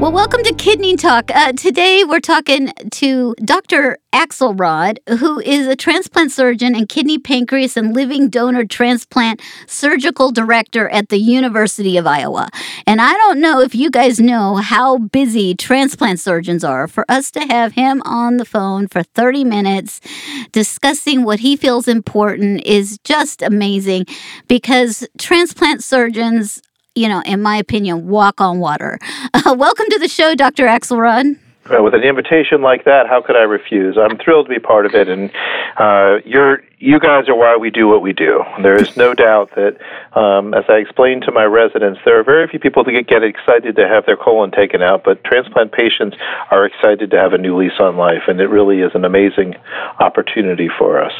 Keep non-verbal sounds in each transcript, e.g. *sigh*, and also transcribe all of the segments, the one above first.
Well, welcome to Kidney Talk. Uh, today we're talking to Dr. Axelrod, who is a transplant surgeon and kidney, pancreas, and living donor transplant surgical director at the University of Iowa. And I don't know if you guys know how busy transplant surgeons are. For us to have him on the phone for 30 minutes discussing what he feels important is just amazing because transplant surgeons you know, in my opinion, walk on water. Uh, welcome to the show, Dr. Axelrod. Well, with an invitation like that, how could I refuse? I'm thrilled to be part of it, and uh, you're you guys are why we do what we do. There is no doubt that, um, as I explained to my residents, there are very few people that get, get excited to have their colon taken out, but transplant patients are excited to have a new lease on life, and it really is an amazing opportunity for us.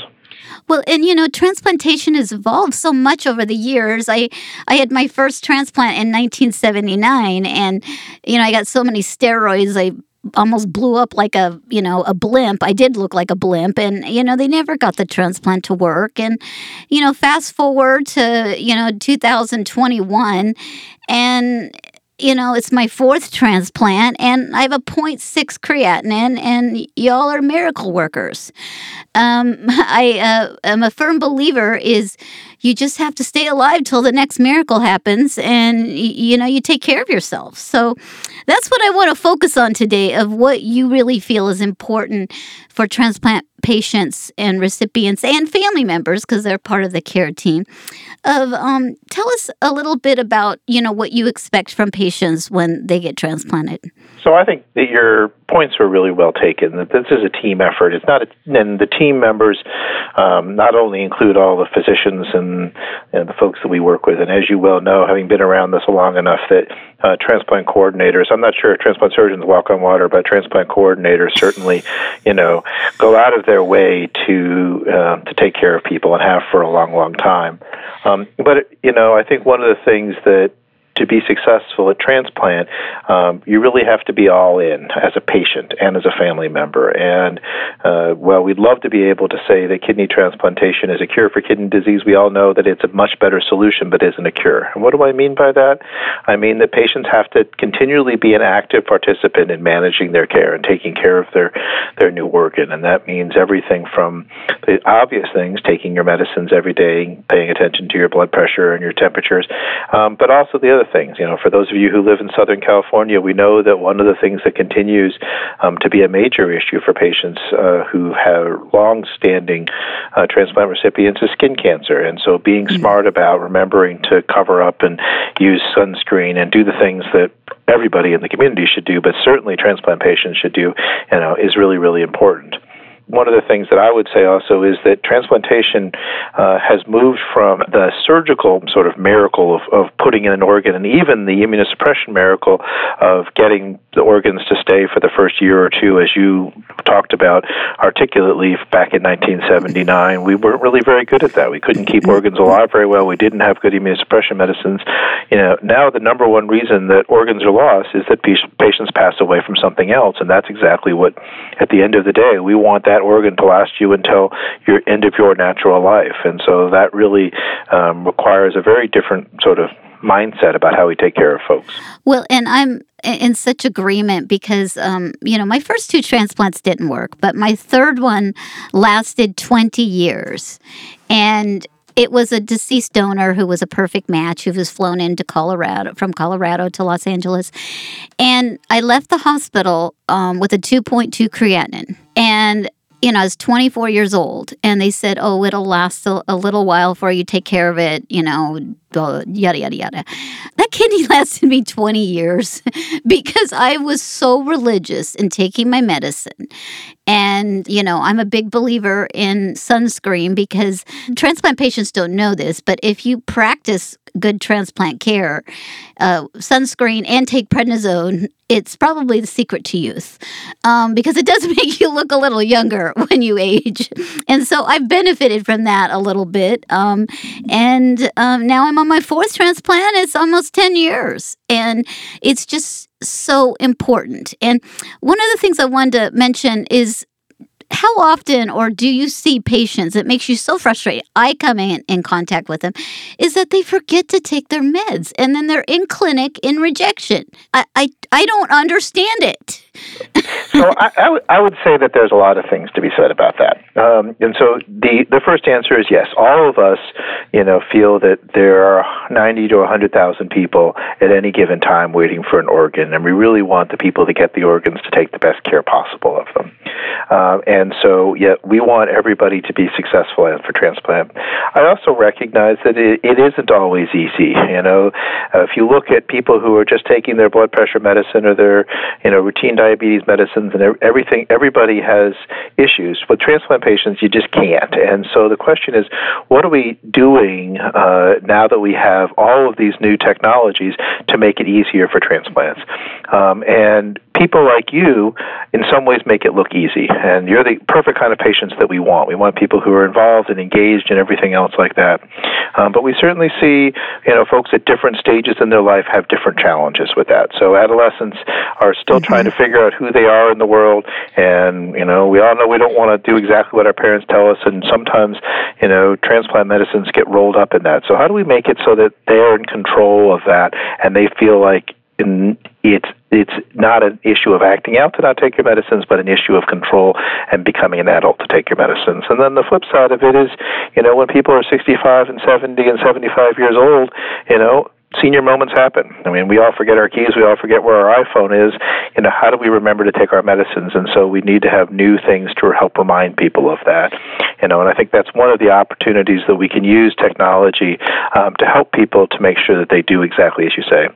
Well, and you know, transplantation has evolved so much over the years. I I had my first transplant in 1979 and you know, I got so many steroids I almost blew up like a you know a blimp i did look like a blimp and you know they never got the transplant to work and you know fast forward to you know 2021 and you know, it's my fourth transplant, and I have a 0.6 creatinine, and y'all are miracle workers. Um, *laughs* I uh, am a firm believer is you just have to stay alive till the next miracle happens, and you know you take care of yourself. So that's what I want to focus on today of what you really feel is important for transplant patients and recipients and family members because they're part of the care team of um, tell us a little bit about you know what you expect from patients when they get transplanted. So i think that your points were really well taken that this is a team effort. It's not a, and the team members um, not only include all the physicians and, and the folks that we work with and as you well know having been around this long enough that uh, transplant coordinators i'm not sure if transplant surgeons walk on water but transplant coordinators certainly you know go out of their way to uh, to take care of people and have for a long, long time. Um, but you know, I think one of the things that to be successful at transplant, um, you really have to be all in as a patient and as a family member. And uh, well, we'd love to be able to say that kidney transplantation is a cure for kidney disease. We all know that it's a much better solution, but isn't a cure. And what do I mean by that? I mean that patients have to continually be an active participant in managing their care and taking care of their their new organ, and that means everything from the obvious things, taking your medicines every day, paying attention to your blood pressure and your temperatures, um, but also the other things. You know, for those of you who live in Southern California, we know that one of the things that continues um, to be a major issue for patients uh, who have long-standing uh, transplant recipients is skin cancer, and so being mm-hmm. smart about remembering to cover up and use sunscreen and do the things that everybody in the community should do, but certainly transplant patients should do, you know, is really really important one of the things that I would say also is that transplantation uh, has moved from the surgical sort of miracle of, of putting in an organ and even the immunosuppression miracle of getting the organs to stay for the first year or two, as you talked about articulately back in 1979. We weren't really very good at that. We couldn't keep organs alive very well. We didn't have good immunosuppression medicines. You know, now the number one reason that organs are lost is that patients pass away from something else, and that's exactly what, at the end of the day, we want that that organ to last you until your end of your natural life. And so that really um, requires a very different sort of mindset about how we take care of folks. Well, and I'm in such agreement because um, you know my first two transplants didn't work, but my third one lasted 20 years, and it was a deceased donor who was a perfect match who was flown into Colorado from Colorado to Los Angeles, and I left the hospital um, with a 2.2 creatinine, and you know, I was 24 years old, and they said, "Oh, it'll last a, a little while for you take care of it." You know, yada yada yada. That kidney *laughs* lasted me 20 years *laughs* because I was so religious in taking my medicine. And, you know, I'm a big believer in sunscreen because transplant patients don't know this, but if you practice good transplant care, uh, sunscreen and take prednisone, it's probably the secret to youth um, because it does *laughs* make you look a little younger *laughs* when you age. And so I've benefited from that a little bit. Um, and um, now I'm on my fourth transplant. It's almost 10 years. And it's just so important. And one of the things I wanted to mention is how often or do you see patients it makes you so frustrated? I come in, in contact with them is that they forget to take their meds and then they're in clinic in rejection. I i, I don't understand it so I, I, w- I would say that there's a lot of things to be said about that um, and so the the first answer is yes all of us you know feel that there are 90 to 100,000 people at any given time waiting for an organ and we really want the people to get the organs to take the best care possible of them uh, and so, yeah, we want everybody to be successful for transplant. I also recognize that it, it isn't always easy. You know, uh, if you look at people who are just taking their blood pressure medicine or their, you know, routine diabetes medicines and everything, everybody has issues. With transplant patients, you just can't. And so the question is, what are we doing uh, now that we have all of these new technologies to make it easier for transplants? Um, and people like you, in some ways, make it look easy. And you're the perfect kind of patients that we want. We want people who are involved and engaged and everything else like that. Um, but we certainly see, you know, folks at different stages in their life have different challenges with that. So adolescents are still mm-hmm. trying to figure out who they are in the world, and you know, we all know we don't want to do exactly what our parents tell us, and sometimes, you know, transplant medicines get rolled up in that. So how do we make it so that they're in control of that and they feel like in, it's it's not an issue of acting out to not take your medicines, but an issue of control and becoming an adult to take your medicines. And then the flip side of it is, you know, when people are 65 and 70 and 75 years old, you know, senior moments happen. I mean, we all forget our keys, we all forget where our iPhone is. You know, how do we remember to take our medicines? And so we need to have new things to help remind people of that. You know, and I think that's one of the opportunities that we can use technology um, to help people to make sure that they do exactly as you say.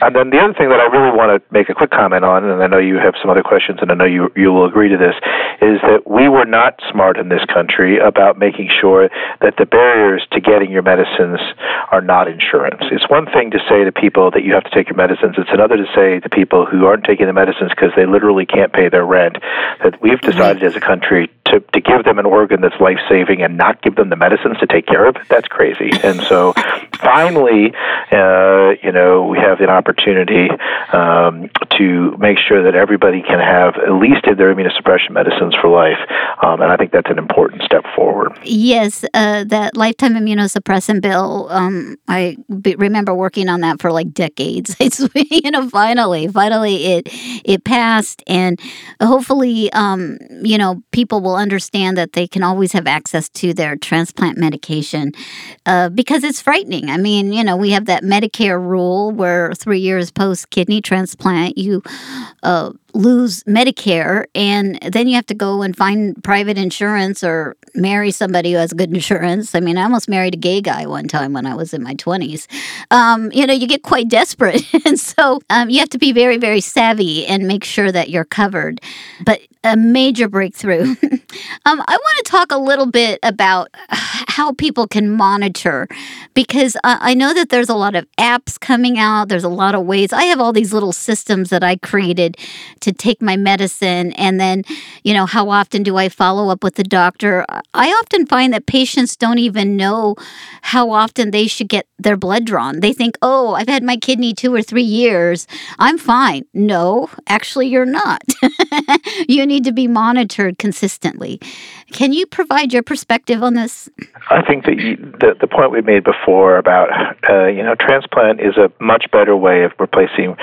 And then the other thing that I really want to make a quick comment on, and I know you have some other questions, and I know you you will agree to this, is that we were not smart in this country about making sure that the barriers to getting your medicines are not insurance. It's one thing to say to people that you have to take your medicines. It's another to say to people who aren't taking the medicines because they literally can't pay their rent that we've decided as a country to, to give them an organ that's life saving and not give them the medicines to take care of it, that's crazy. And so finally, uh, you know, we have an opportunity um, to make sure that everybody can have at least their immunosuppression medicines for life. Um, and I think that's an important step forward. Yes, uh, that lifetime immunosuppressant bill, um, I b- remember working on that for like decades. *laughs* It's, you know, finally, finally it, it passed. And hopefully, um, you know, people will understand that they can always have access to their transplant medication uh, because it's frightening. I mean, you know, we have that Medicare rule where three years post kidney transplant, you uh, lose Medicare, and then you have to go and find private insurance or marry somebody who has good insurance. I mean, I almost married a gay guy one time when I was in my 20s. Um, you know, you get quite desperate. *laughs* and so um, you have to be very, very savvy and make sure that you're covered. But a major breakthrough. *laughs* um, I want to talk a little bit about how people can monitor because uh, I know that there's a lot of apps coming out. There's a lot of ways. I have all these little systems that I created to take my medicine. And then, you know, how often do I follow up with the doctor? I often find that patients don't even know how often they should get their blood drawn. They think, oh, I've had my kidney two or three years. I'm fine. No, actually, you're not. *laughs* you need to be monitored consistently. Can you provide your perspective on this? I think that you, the, the point we made before about, uh, you know, transplant is a much better way of replacing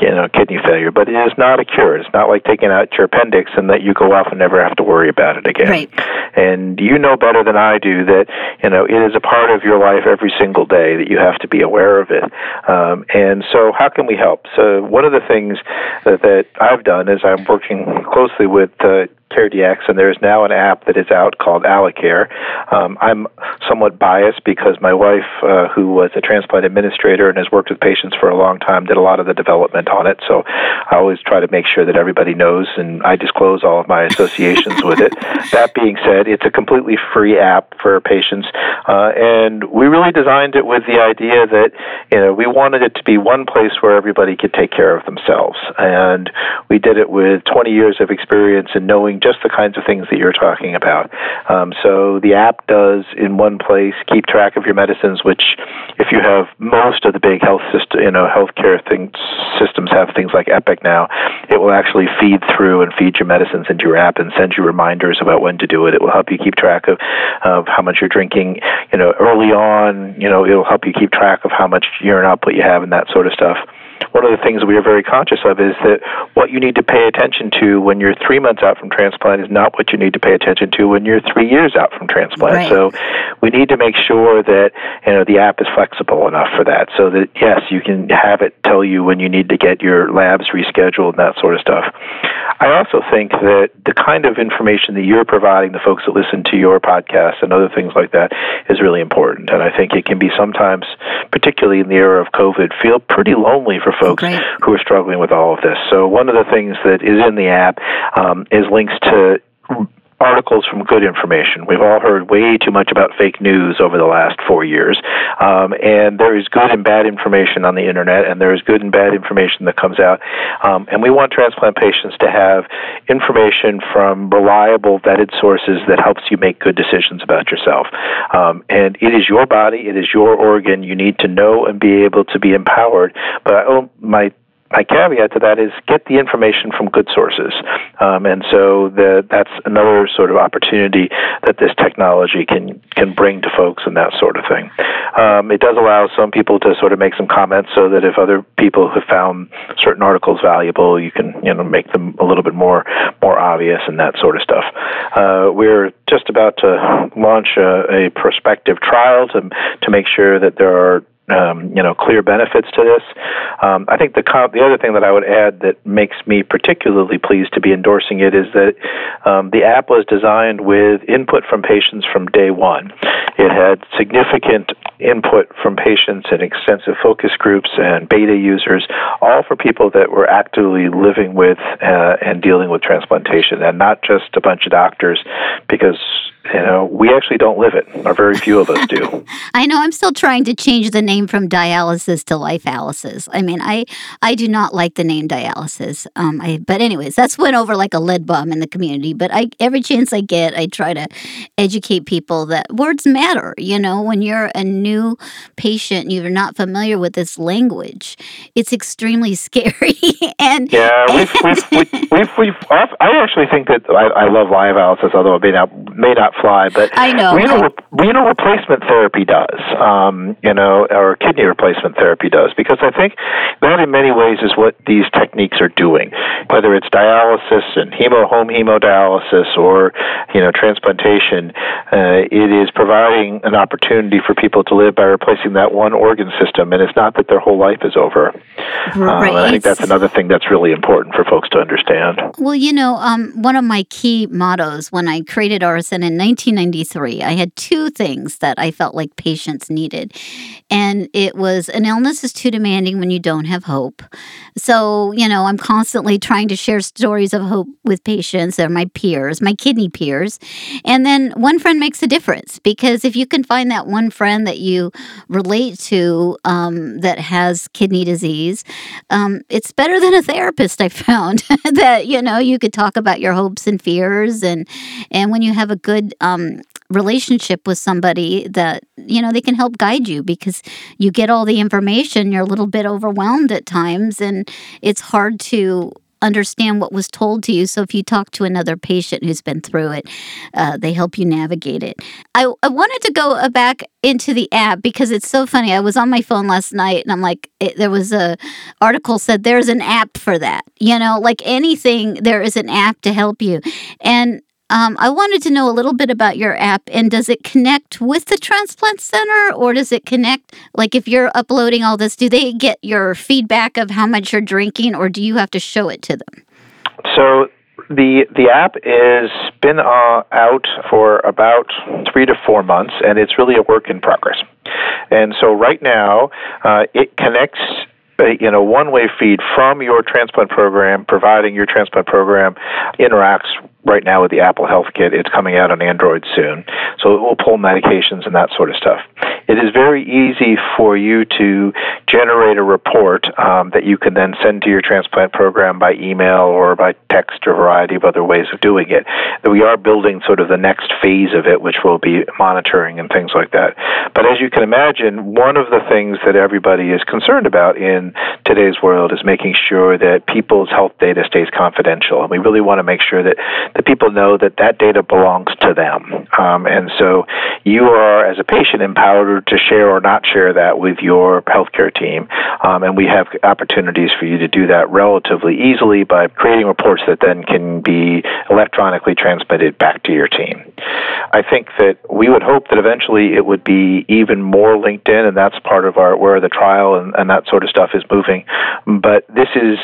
you know, kidney failure, but it is not a cure. It's not like taking out your appendix and that you go off and never have to worry about it again. Right. And you know better than I do that, you know, it is a part of your life every single day that you have to be aware of it. Um, and so, how can we help? So, one of the things that, that I've done is I'm working closely with uh, CareDx, and there's now an app that is out called AlloCare. Um, I'm somewhat biased because my wife, uh, who was a transplant administrator and has worked with patients for a long time, did a lot of the development on it. So I always try to make sure that everybody knows, and I disclose all of my associations with it. *laughs* That being said, it's a completely free app for patients, uh, and we really designed it with the idea that you know we wanted it to be one place where everybody could take care of themselves, and we did it with 20 years of experience in knowing just the kinds of things that you're talking about. Um, so the app does in one place keep track of your medicines, which if you have most of the big health system, you know, healthcare things systems have things like Epic now, it will actually feed through and feed your medicines into your app and send you reminders about when to do it. It will help you keep track of of how much you're drinking, you know, early on. You know, it'll help you keep track of how much urine output you have and that sort of stuff one of the things we are very conscious of is that what you need to pay attention to when you're three months out from transplant is not what you need to pay attention to when you're three years out from transplant. Right. So we need to make sure that you know the app is flexible enough for that, so that yes, you can have it tell you when you need to get your labs rescheduled and that sort of stuff. I also think that the kind of information that you're providing the folks that listen to your podcast and other things like that is really important, and I think it can be sometimes, particularly in the era of COVID, feel pretty lonely for folks who are struggling with all of this. So one of the things that is in the app um, is links to articles from good information. We've all heard way too much about fake news over the last four years, um, and there is good and bad information on the internet, and there is good and bad information that comes out. Um, and we want transplant patients to have information from reliable, vetted sources that helps you make good decisions about yourself. Um, and it is your body, it is your organ. You need to know and be able to be empowered. But I, oh, my my caveat to that is get the information from good sources. Um, and so the, that's another sort of opportunity that this technology can, can bring to folks and that sort of thing. Um, it does allow some people to sort of make some comments so that if other people have found certain articles valuable, you can you know make them a little bit more more obvious and that sort of stuff. Uh, we're just about to launch a, a prospective trial to to make sure that there are um, you know clear benefits to this. Um, I think the co- the other thing that I would add that makes me particularly pleased to be endorsing it is that um, the app was designed with input from patients from day one. It had significant input from patients and extensive focus groups and beta users, all for people that were actively living with uh, and dealing with transplantation, and not just a bunch of doctors, because you know we actually don't live it, or very few of us do. *laughs* I know I'm still trying to change the name from dialysis to lifalysis. I mean, I I do not like the name dialysis. Um, I but anyways, that's went over like a lead bomb in the community. But I every chance I get, I try to educate people that words matter. You know, when you're a new patient, and you're not familiar with this language. It's extremely *laughs* scary. and Yeah, we've, *laughs* we've, we've, we've, we've I actually think that I, I love lifalysis, although it may not may not fly, but I know. renal renal replacement therapy does, um, you know, or kidney replacement therapy does, because I think that in many ways is what these techniques are doing, whether it's dialysis and hemo home hemodialysis or you know transplantation. Uh, it is providing an opportunity for people to live by replacing that one organ system, and it's not that their whole life is over. Um, and I think that's another thing that's really important for folks to understand. Well, you know, um, one of my key mottos when I created RSN in 1993, I had two things that I felt like patients needed. And it was an illness is too demanding when you don't have hope. So, you know, I'm constantly trying to share stories of hope with patients. They're my peers, my kidney peers. And then one friend makes a difference because if you can find that one friend that you relate to um, that has kidney disease, um, it's better than a therapist. I found *laughs* that you know you could talk about your hopes and fears, and and when you have a good um, relationship with somebody that you know they can help guide you because you get all the information. You're a little bit overwhelmed at times, and it's hard to understand what was told to you. So if you talk to another patient who's been through it, uh, they help you navigate it. I, I wanted to go back into the app because it's so funny. I was on my phone last night and I'm like, it, there was a article said there's an app for that. You know, like anything, there is an app to help you. And um, I wanted to know a little bit about your app and does it connect with the transplant center or does it connect? Like, if you're uploading all this, do they get your feedback of how much you're drinking or do you have to show it to them? So the the app is been uh, out for about three to four months, and it's really a work in progress. And so right now, uh, it connects in a one-way feed from your transplant program, providing your transplant program interacts right now with the Apple Health Kit. It's coming out on Android soon, so it will pull medications and that sort of stuff. It is very easy for you to generate a report um, that you can then send to your transplant program by email or by text or a variety of other ways of doing it. We are building sort of the next phase of it, which will be monitoring and things like that. But as you can imagine, one of the things that everybody is concerned about in today's world is making sure that people's health data stays confidential. And we really want to make sure that the people know that that data belongs to them. Um, and so you are, as a patient, empowered to share or not share that with your healthcare team. Um, and we have opportunities for you to do that relatively easily by creating reports that then can be electronically transmitted back to your team. I think that we would hope that eventually it would be even more linked in, and that's part of our where the trial and, and that sort of stuff is moving. But this is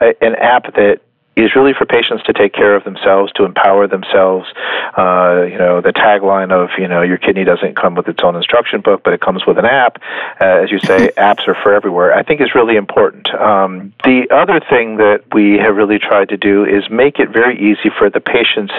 a, an app that is really for patients to take care of themselves, to empower themselves. Uh, you know, the tagline of, you know, your kidney doesn't come with its own instruction book, but it comes with an app. Uh, as you say, *laughs* apps are for everywhere. I think is really important. Um, the other thing that we have really tried to do is make it very easy for the patients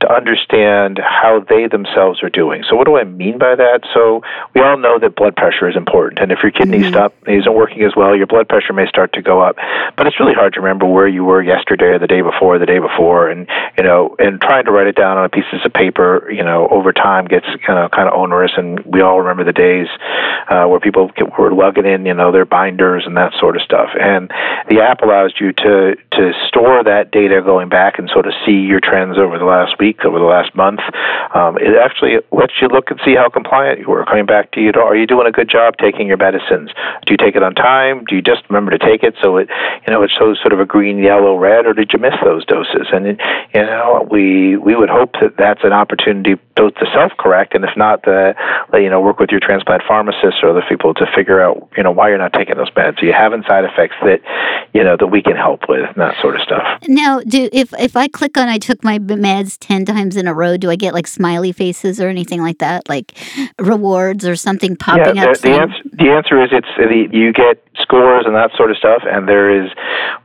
to understand how they themselves are doing. So, what do I mean by that? So, we all know that blood pressure is important, and if your kidney mm-hmm. stop isn't working as well, your blood pressure may start to go up. But it's really hard to remember where you were yesterday the day before, the day before, and you know, and trying to write it down on a pieces of paper, you know, over time gets kind of kind of onerous. And we all remember the days uh, where people were lugging in, you know, their binders and that sort of stuff. And the app allows you to to store that data going back and sort of see your trends over the last week, over the last month. Um, it actually lets you look and see how compliant you were. Coming back to you, are you doing a good job taking your medicines? Do you take it on time? Do you just remember to take it so it, you know, it shows sort of a green, yellow, red, or did you miss those doses? And you know, we we would hope that that's an opportunity both to self-correct, and if not, the you know, work with your transplant pharmacist or other people to figure out you know why you're not taking those meds. Are you having side effects that you know that we can help with, and that sort of stuff. Now, do if if I click on I took my meds ten times in a row, do I get like smiley faces or anything like that, like rewards or something popping yeah, up? The, the answer the answer is it's the, you get scores and that sort of stuff, and there is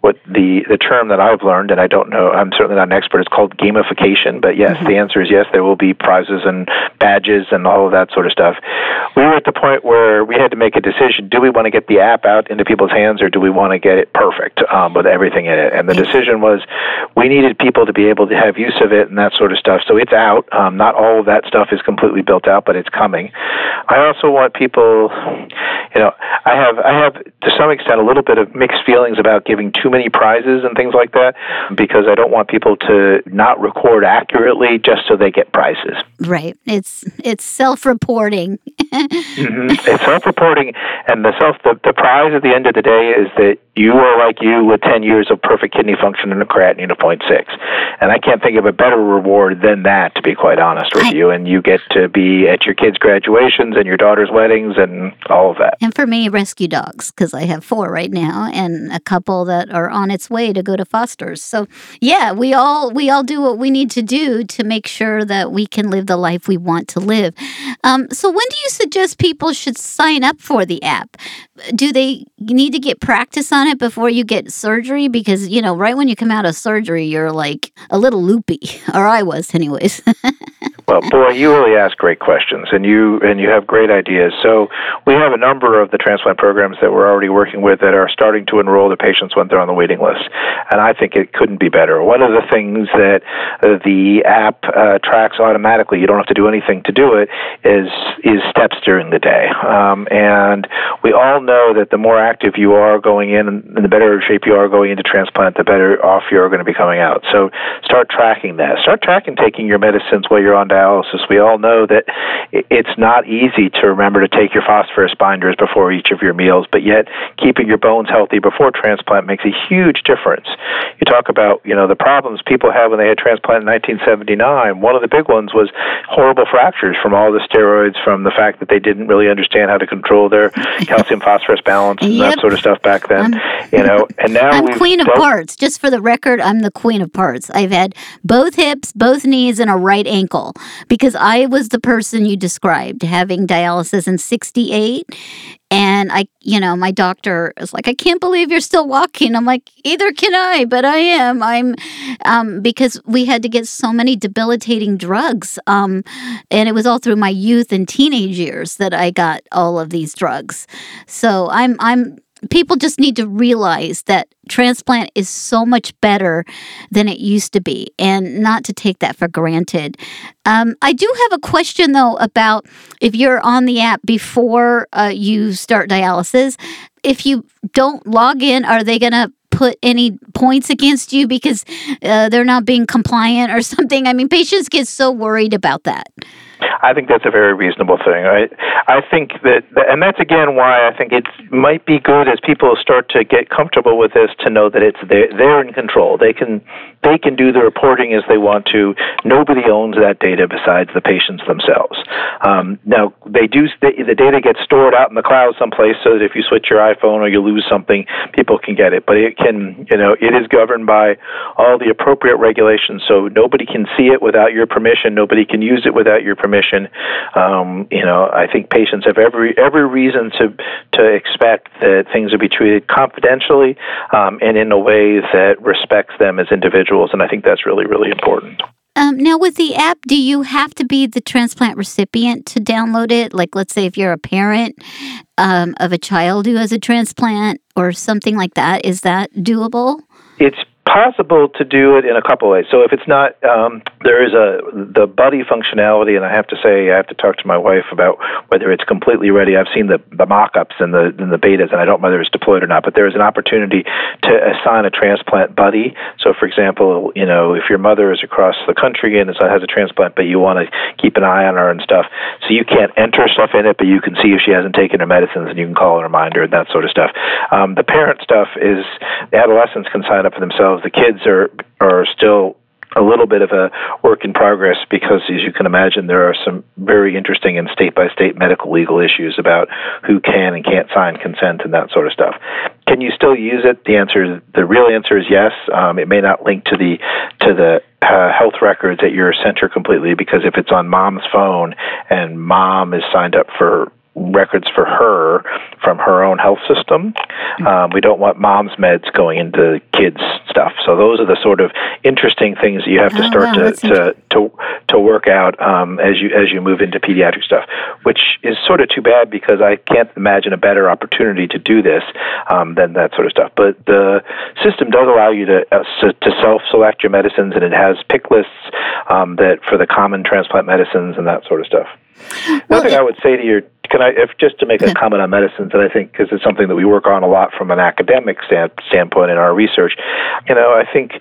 what the the term that I've learned, and I don't know, I'm certainly not an expert. It's called gamification, but yes, mm-hmm. the answer is yes. There will be prizes and badges and all of that sort of stuff. We were at the point where we had to make a decision: do we want to get the app out into people's hands, or do we want to get it perfect um, with everything in it? And the decision was we needed people to be able to have use of it and that sort of stuff. So it's out. Um, not all of that stuff is completely built out, but it's coming. I also want people, you know, I have I have to some extent a little bit of mixed feelings about giving too many prizes and things like that because I don't want people to not record accurately just so they get prizes. Right. It's it's self-reporting. mm-hmm. *laughs* It's self-reporting, and the self the, the prize at the end of the day is that you are like you with 10 years of perfect kidney function and a creatinine of 0.6. And I can't think of a better reward than that, to be quite honest with I, you. And you get to be at your kids' graduations and your daughter's weddings and all of that. And for me, rescue dogs, because I have four right now and a couple that are on its way to go to So yeah, we all we all do what we need to do to make sure that we can live the life we want to live. Um, so when do you suggest people should sign up for the app? Do they need to get practice on it before you get surgery? Because you know, right when you come out of surgery, you're like a little loopy, *laughs* or I was, anyways. *laughs* Well, boy, you really ask great questions, and you and you have great ideas. So we have a number of the transplant programs that we're already working with that are starting to enroll the patients when they're on the waiting list, and I think it couldn't be better. One of the things that uh, the app uh, tracks automatically, you don't have to do anything to do it, is is steps during the day, um, and we all know that the more active you are going in, and the better shape you are going into transplant, the better off you're going to be coming out. So start tracking that. Start tracking taking your medicines while you're on dialysis, we all know that it's not easy to remember to take your phosphorus binders before each of your meals, but yet keeping your bones healthy before transplant makes a huge difference. You talk about, you know, the problems people had when they had transplant in 1979. One of the big ones was horrible fractures from all the steroids, from the fact that they didn't really understand how to control their *laughs* calcium phosphorus balance and Yep. that sort of stuff back then. I'm- you know, and now I'm queen of parts. Just for the record, I'm the queen of parts. I've had both hips, both knees, and a right ankle because I was the person you described having dialysis in 68. And I, you know, my doctor is like, I can't believe you're still walking. I'm like, either can I, but I am. I'm, um, because we had to get so many debilitating drugs. Um, and it was all through my youth and teenage years that I got all of these drugs. So I'm, I'm, people just need to realize that transplant is so much better than it used to be and not to take that for granted. Um, I do have a question though about if you're on the app before uh, you start dialysis, if you don't log in, are they going to put any points against you because uh, they're not being compliant or *laughs* something? I mean, patients get so worried about that. I think that's a very reasonable thing. I I think that, and that's again why I think it might be good as people start to get comfortable with this to know that it's they're, they're in control. They can they can do the reporting as they want to. Nobody owns that data besides the patients themselves. Um, now they do the, the data gets stored out in the cloud someplace so that if you switch your iPhone or you lose something, people can get it. But it can you know it is governed by all the appropriate regulations. So nobody can see it without your permission. Nobody can use it without your permission. Um, you know, I think patients have every every reason to to expect that things will be treated confidentially um, and in a way that respects them as individuals, and I think that's really really important. Um, now, with the app, do you have to be the transplant recipient to download it? Like, let's say if you're a parent um, of a child who has a transplant or something like that, is that doable? It's possible to do it in a couple ways. So if it's not, um, there is a the buddy functionality, and I have to say I have to talk to my wife about whether it's completely ready. I've seen the, the mock-ups and the and the betas, and I don't know whether it's deployed or not. But there is an opportunity to assign a transplant buddy. So for example, you know if your mother is across the country and has a transplant, but you want to keep an eye on her and stuff, so you can't enter stuff in it, but you can see if she hasn't taken her medicines, and you can call a reminder and that sort of stuff. Um, the parent stuff is the adolescents can sign up for themselves. The kids are are still a little bit of a work in progress because, as you can imagine, there are some very interesting and state by state medical legal issues about who can and can't sign consent and that sort of stuff. Can you still use it? The answer, the real answer is yes. Um, it may not link to the to the uh, health records at your center completely because if it's on mom's phone and mom is signed up for records for her from her own health system. Um, we don't want mom's meds going into kids' stuff. So those are the sort of interesting things that you have to Oh, start wow, to, to to to work out um, as you as you move into pediatric stuff, which is sort of too bad because I can't imagine a better opportunity to do this um, than that sort of stuff. But the system does allow you to uh, to self-select your medicines, and it has pick lists um, that for the common transplant medicines and that sort of stuff. Well, thing I would say to you, can I, if just to make a comment on medicines, that I think because it's something that we work on a lot from an academic stand, standpoint in our research, you know, I think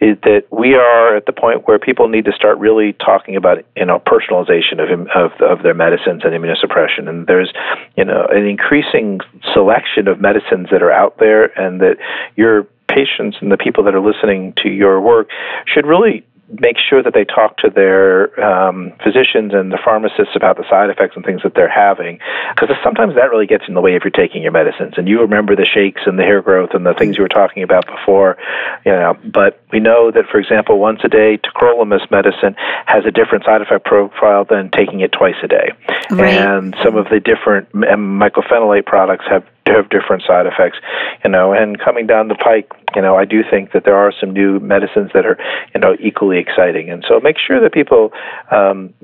is that we are at the point where people need to start really talking about, you know, personalization of of of their medicines and immunosuppression, and there's, you know, an increasing selection of medicines that are out there, and that your patients and the people that are listening to your work should really make sure that they talk to their um, physicians and the pharmacists about the side effects and things that they're having, because sometimes that really gets in the way if you're taking your medicines. And you remember the shakes and the hair growth and the things you were talking about before, you know. But we know that, for example, once a day tacrolimus medicine has a different side effect profile than taking it twice a day, Right. and some of the different mycophenolate products have have different side effects, you know. And coming down the pike, you know, I do think that there are some new medicines that are, you know, equally exciting. And so make sure that people um,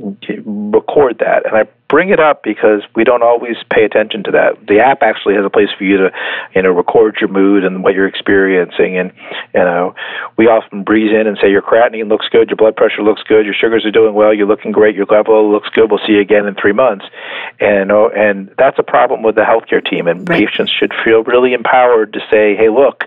record that. And I bring it up because we don't always pay attention to that. The app actually has a place for you to, you know, record your mood and what you're experiencing. And you know, we often breeze in and say your creatinine looks good, your blood pressure looks good, your sugars are doing well, you're looking great, your level looks good. We'll see you again in three months. And oh, and that's a problem with the healthcare team. And Right. patients should feel really empowered to say, hey, look.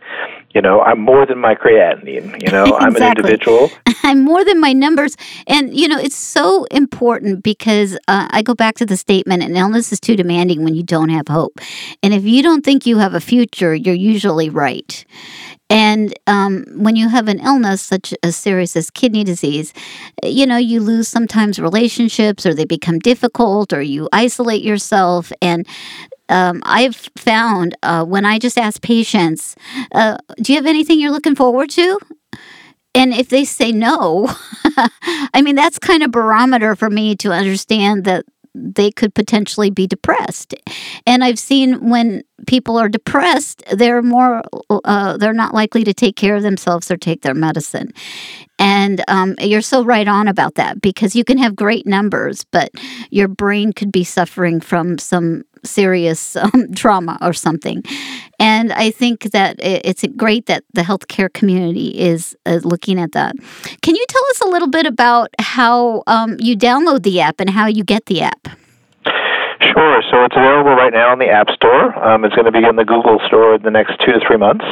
You know, I'm more than my creatinine. You know, I'm an individual. *laughs* I'm more than my numbers. And, you know, it's so important because uh, I go back to the statement an illness is too demanding when you don't have hope. And if you don't think you have a future, you're usually right. And um, when you have an illness such as serious as kidney disease, you know, you lose sometimes relationships or they become difficult or you isolate yourself. And um, I've found uh, when I just ask patients, uh, "Do you have anything you're looking forward to?" And if they say no, *laughs* I mean that's kind of barometer for me to understand that they could potentially be depressed. And I've seen when people are depressed, they're more, uh, they're not likely to take care of themselves or take their medicine. And um, you're so right on about that because you can have great numbers, but your brain could be suffering from some serious *laughs* um, trauma or something. And I think that it's great that the healthcare community is uh, looking at that. Can you tell us a little bit about how um, you download the app and how you get the app? Sure. So it's available right now in the App Store. Um, it's going to be in the Google Store in the next two to three months.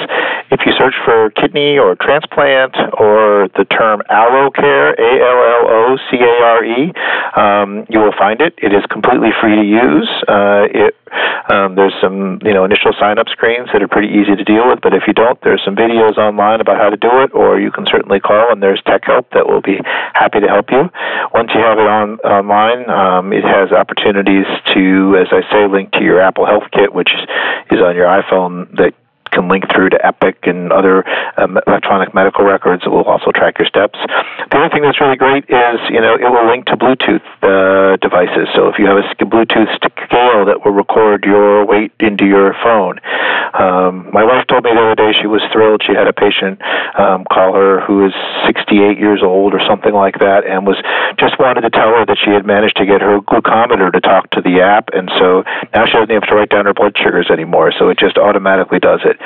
If you search for kidney or transplant or the term AlloCare, A L L O C A R E, um, you will find it. It is completely free to use. Uh, it um, there's some you know initial sign up screens that are pretty easy to deal with, but if you don't, there's some videos online about how to do it, or you can certainly call and there's tech help that will be happy to help you. Once you have it on online, um, it has opportunities to, as I say, link to your Apple Health Kit, which is on your iPhone that can link through to Epic and other um, electronic medical records. It will also track your steps. The other thing that's really great is, you know, it will link to Bluetooth uh, devices. So if you have a Bluetooth scale that will record your weight into your phone. Um, my wife told me the other day she was thrilled. She had a patient um, call her who is 68 years old or something like that, and was just wanted to tell her that she had managed to get her glucometer to talk to the app, and so now she doesn't have to write down her blood sugars anymore. So it just automatically does it.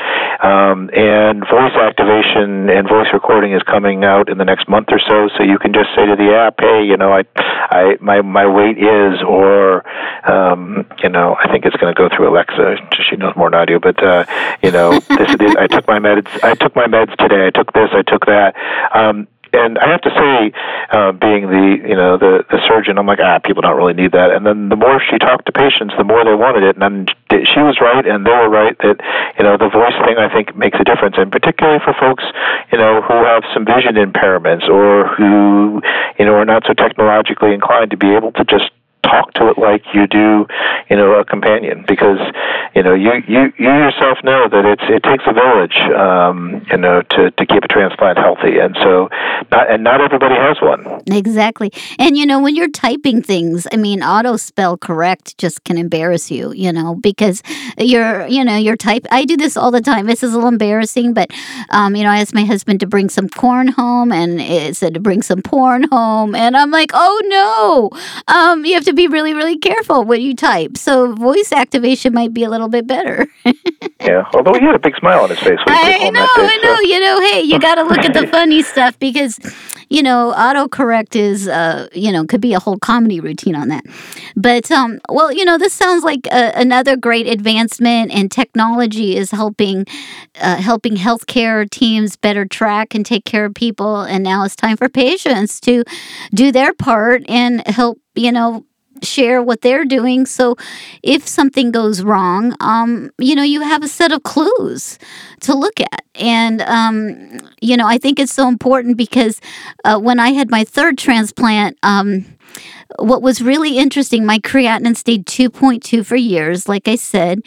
Um, and voice activation and voice recording is coming out in the next month or so. So you can just say to the app, "Hey, you know, I, I, my my weight is," or, um, you know, I think it's going to go through Alexa. She knows more than I do, but uh, you know, this, this, I took my meds. I took my meds today. I took this. I took that. Um, and I have to say, uh, being the you know the the surgeon, I'm like ah people don't really need that. And then the more she talked to patients, the more they wanted it. And then she was right, and they were right that you know the voice thing I think makes a difference, and particularly for folks you know who have some vision impairments or who you know are not so technologically inclined to be able to just talk to it like you do, you know, a companion because, you know, you you, you yourself know that it's it takes a village, um, you know, to, to keep a transplant healthy, and so not and not everybody has one. Exactly, and you know, when you're typing things, I mean, auto spell correct just can embarrass you, you know, because you're you know you're type. I do this all the time. This is a little embarrassing, but um, you know, I asked my husband to bring some corn home, and it said to bring some porn home, and I'm like, oh no, um, you have to be really, really careful when you type. So voice activation might be a little bit better. *laughs* yeah, although he had a big smile on his face. I know, day, I know. So. You know, hey, you got to look at the *laughs* funny stuff because, you know, autocorrect is, uh, you know, could be a whole comedy routine on that. But, um, well, you know, this sounds like a, another great advancement, and technology is helping, uh, helping healthcare teams better track and take care of people. And now it's time for patients to do their part and help you know share what they're doing. So if something goes wrong, um, you know, you have a set of clues to look at. And, um, you know, I think it's so important because uh, when I had my third transplant, um, what was really interesting, my creatinine stayed 2.2 for years, like I said,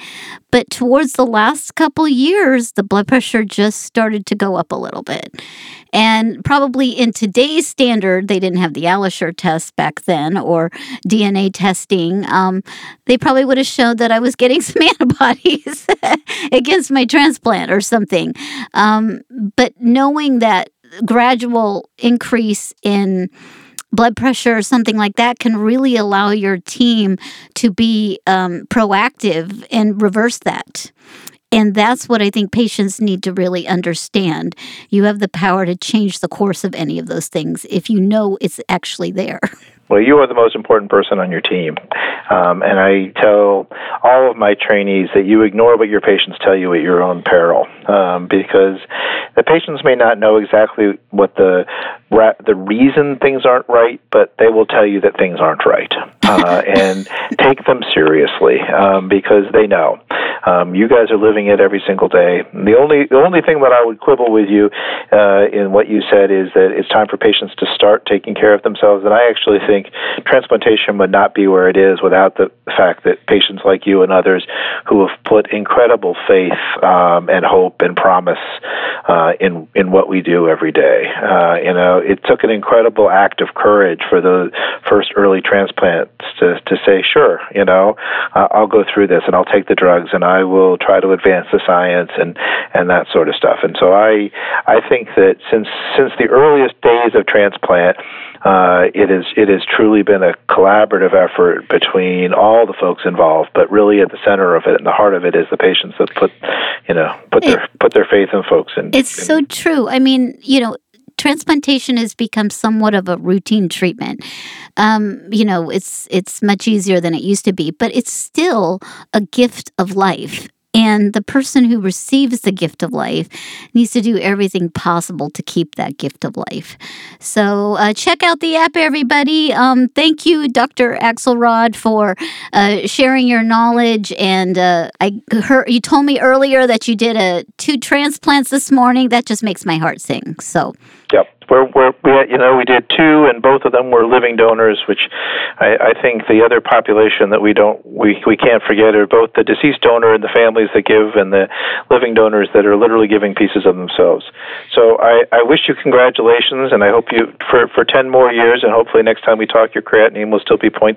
but towards the last couple years, the blood pressure just started to go up a little bit. And probably in today's standard, they didn't have the AlloSure test back then or DNA testing. Um, they probably would have showed that I was getting *laughs* some antibodies *laughs* against my transplant or something. Um, but knowing that gradual increase in blood pressure or something like that can really allow your team to be um, proactive and reverse that. And that's what I think patients need to really understand. You have the power to change the course of any of those things if you know it's actually there. *laughs* Well, you are the most important person on your team. Um, and I tell all of my trainees that you ignore what your patients tell you at your own peril um, because the patients may not know exactly what the the reason things aren't right, but they will tell you that things aren't right. Uh, and take them seriously um, because they know. Um, you guys are living it every single day. The only the only thing that I would quibble with you uh, in what you said is that it's time for patients to start taking care of themselves. And I actually think transplantation would not be where it is without the fact that patients like you and others who have put incredible faith um, and hope and promise uh, in in what we do every day. Uh, you know, it took an incredible act of courage for the first early transplants to to say, sure, you know, I'll go through this and I'll take the drugs and I will try to advance the science and and that sort of stuff. And so I I think that since since the earliest days of transplant. Uh, it is it has truly been a collaborative effort between all the folks involved, but really at the center of it and the heart of it is the patients that put you know put their put their faith in folks. And it's so true. I mean, you know, transplantation has become somewhat of a routine treatment. Um, you know, it's it's much easier than it used to be, but it's still a gift of life. And the person who receives the gift of life needs to do everything possible to keep that gift of life. So uh, check out the app, everybody. Um, thank you, Dr. Axelrod, for uh, sharing your knowledge. And uh, I heard you told me earlier that you did a two transplants this morning. That just makes my heart sing. So. Yep we're, we're, we you know we did two, and both of them were living donors, which I, I think the other population that we don't we we can't forget are both the deceased donor and the families that give, and the living donors that are literally giving pieces of themselves. So I, I wish you congratulations, and I hope you for for ten more years, and hopefully next time we talk, your creatinine will still be 0.6.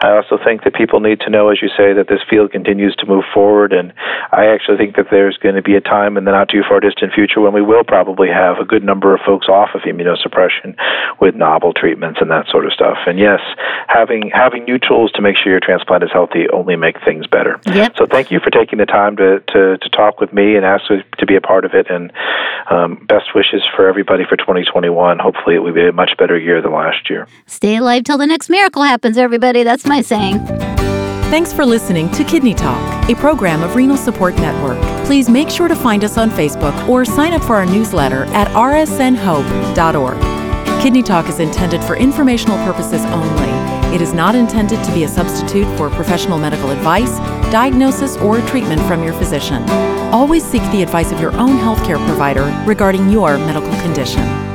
I also think that people need to know, as you say, that this field continues to move forward, and I actually think that there's going to be a time in the not too far distant future when we will probably have a good number of folks folks off of immunosuppression with novel treatments and that sort of stuff. And yes, having having new tools to make sure your transplant is healthy only make things better. Yep. So thank you for taking the time to, to, to talk with me and ask to be a part of it. And um, best wishes for everybody for 2021. Hopefully, it will be a much better year than last year. Stay alive till the next miracle happens, everybody. That's my saying. Thanks for listening to Kidney Talk, a program of Renal Support Network. Please make sure to find us on Facebook or sign up for our newsletter at rsnhope.org. Kidney Talk is intended for informational purposes only. It is not intended to be a substitute for professional medical advice, diagnosis, or treatment from your physician. Always seek the advice of your own healthcare provider regarding your medical condition.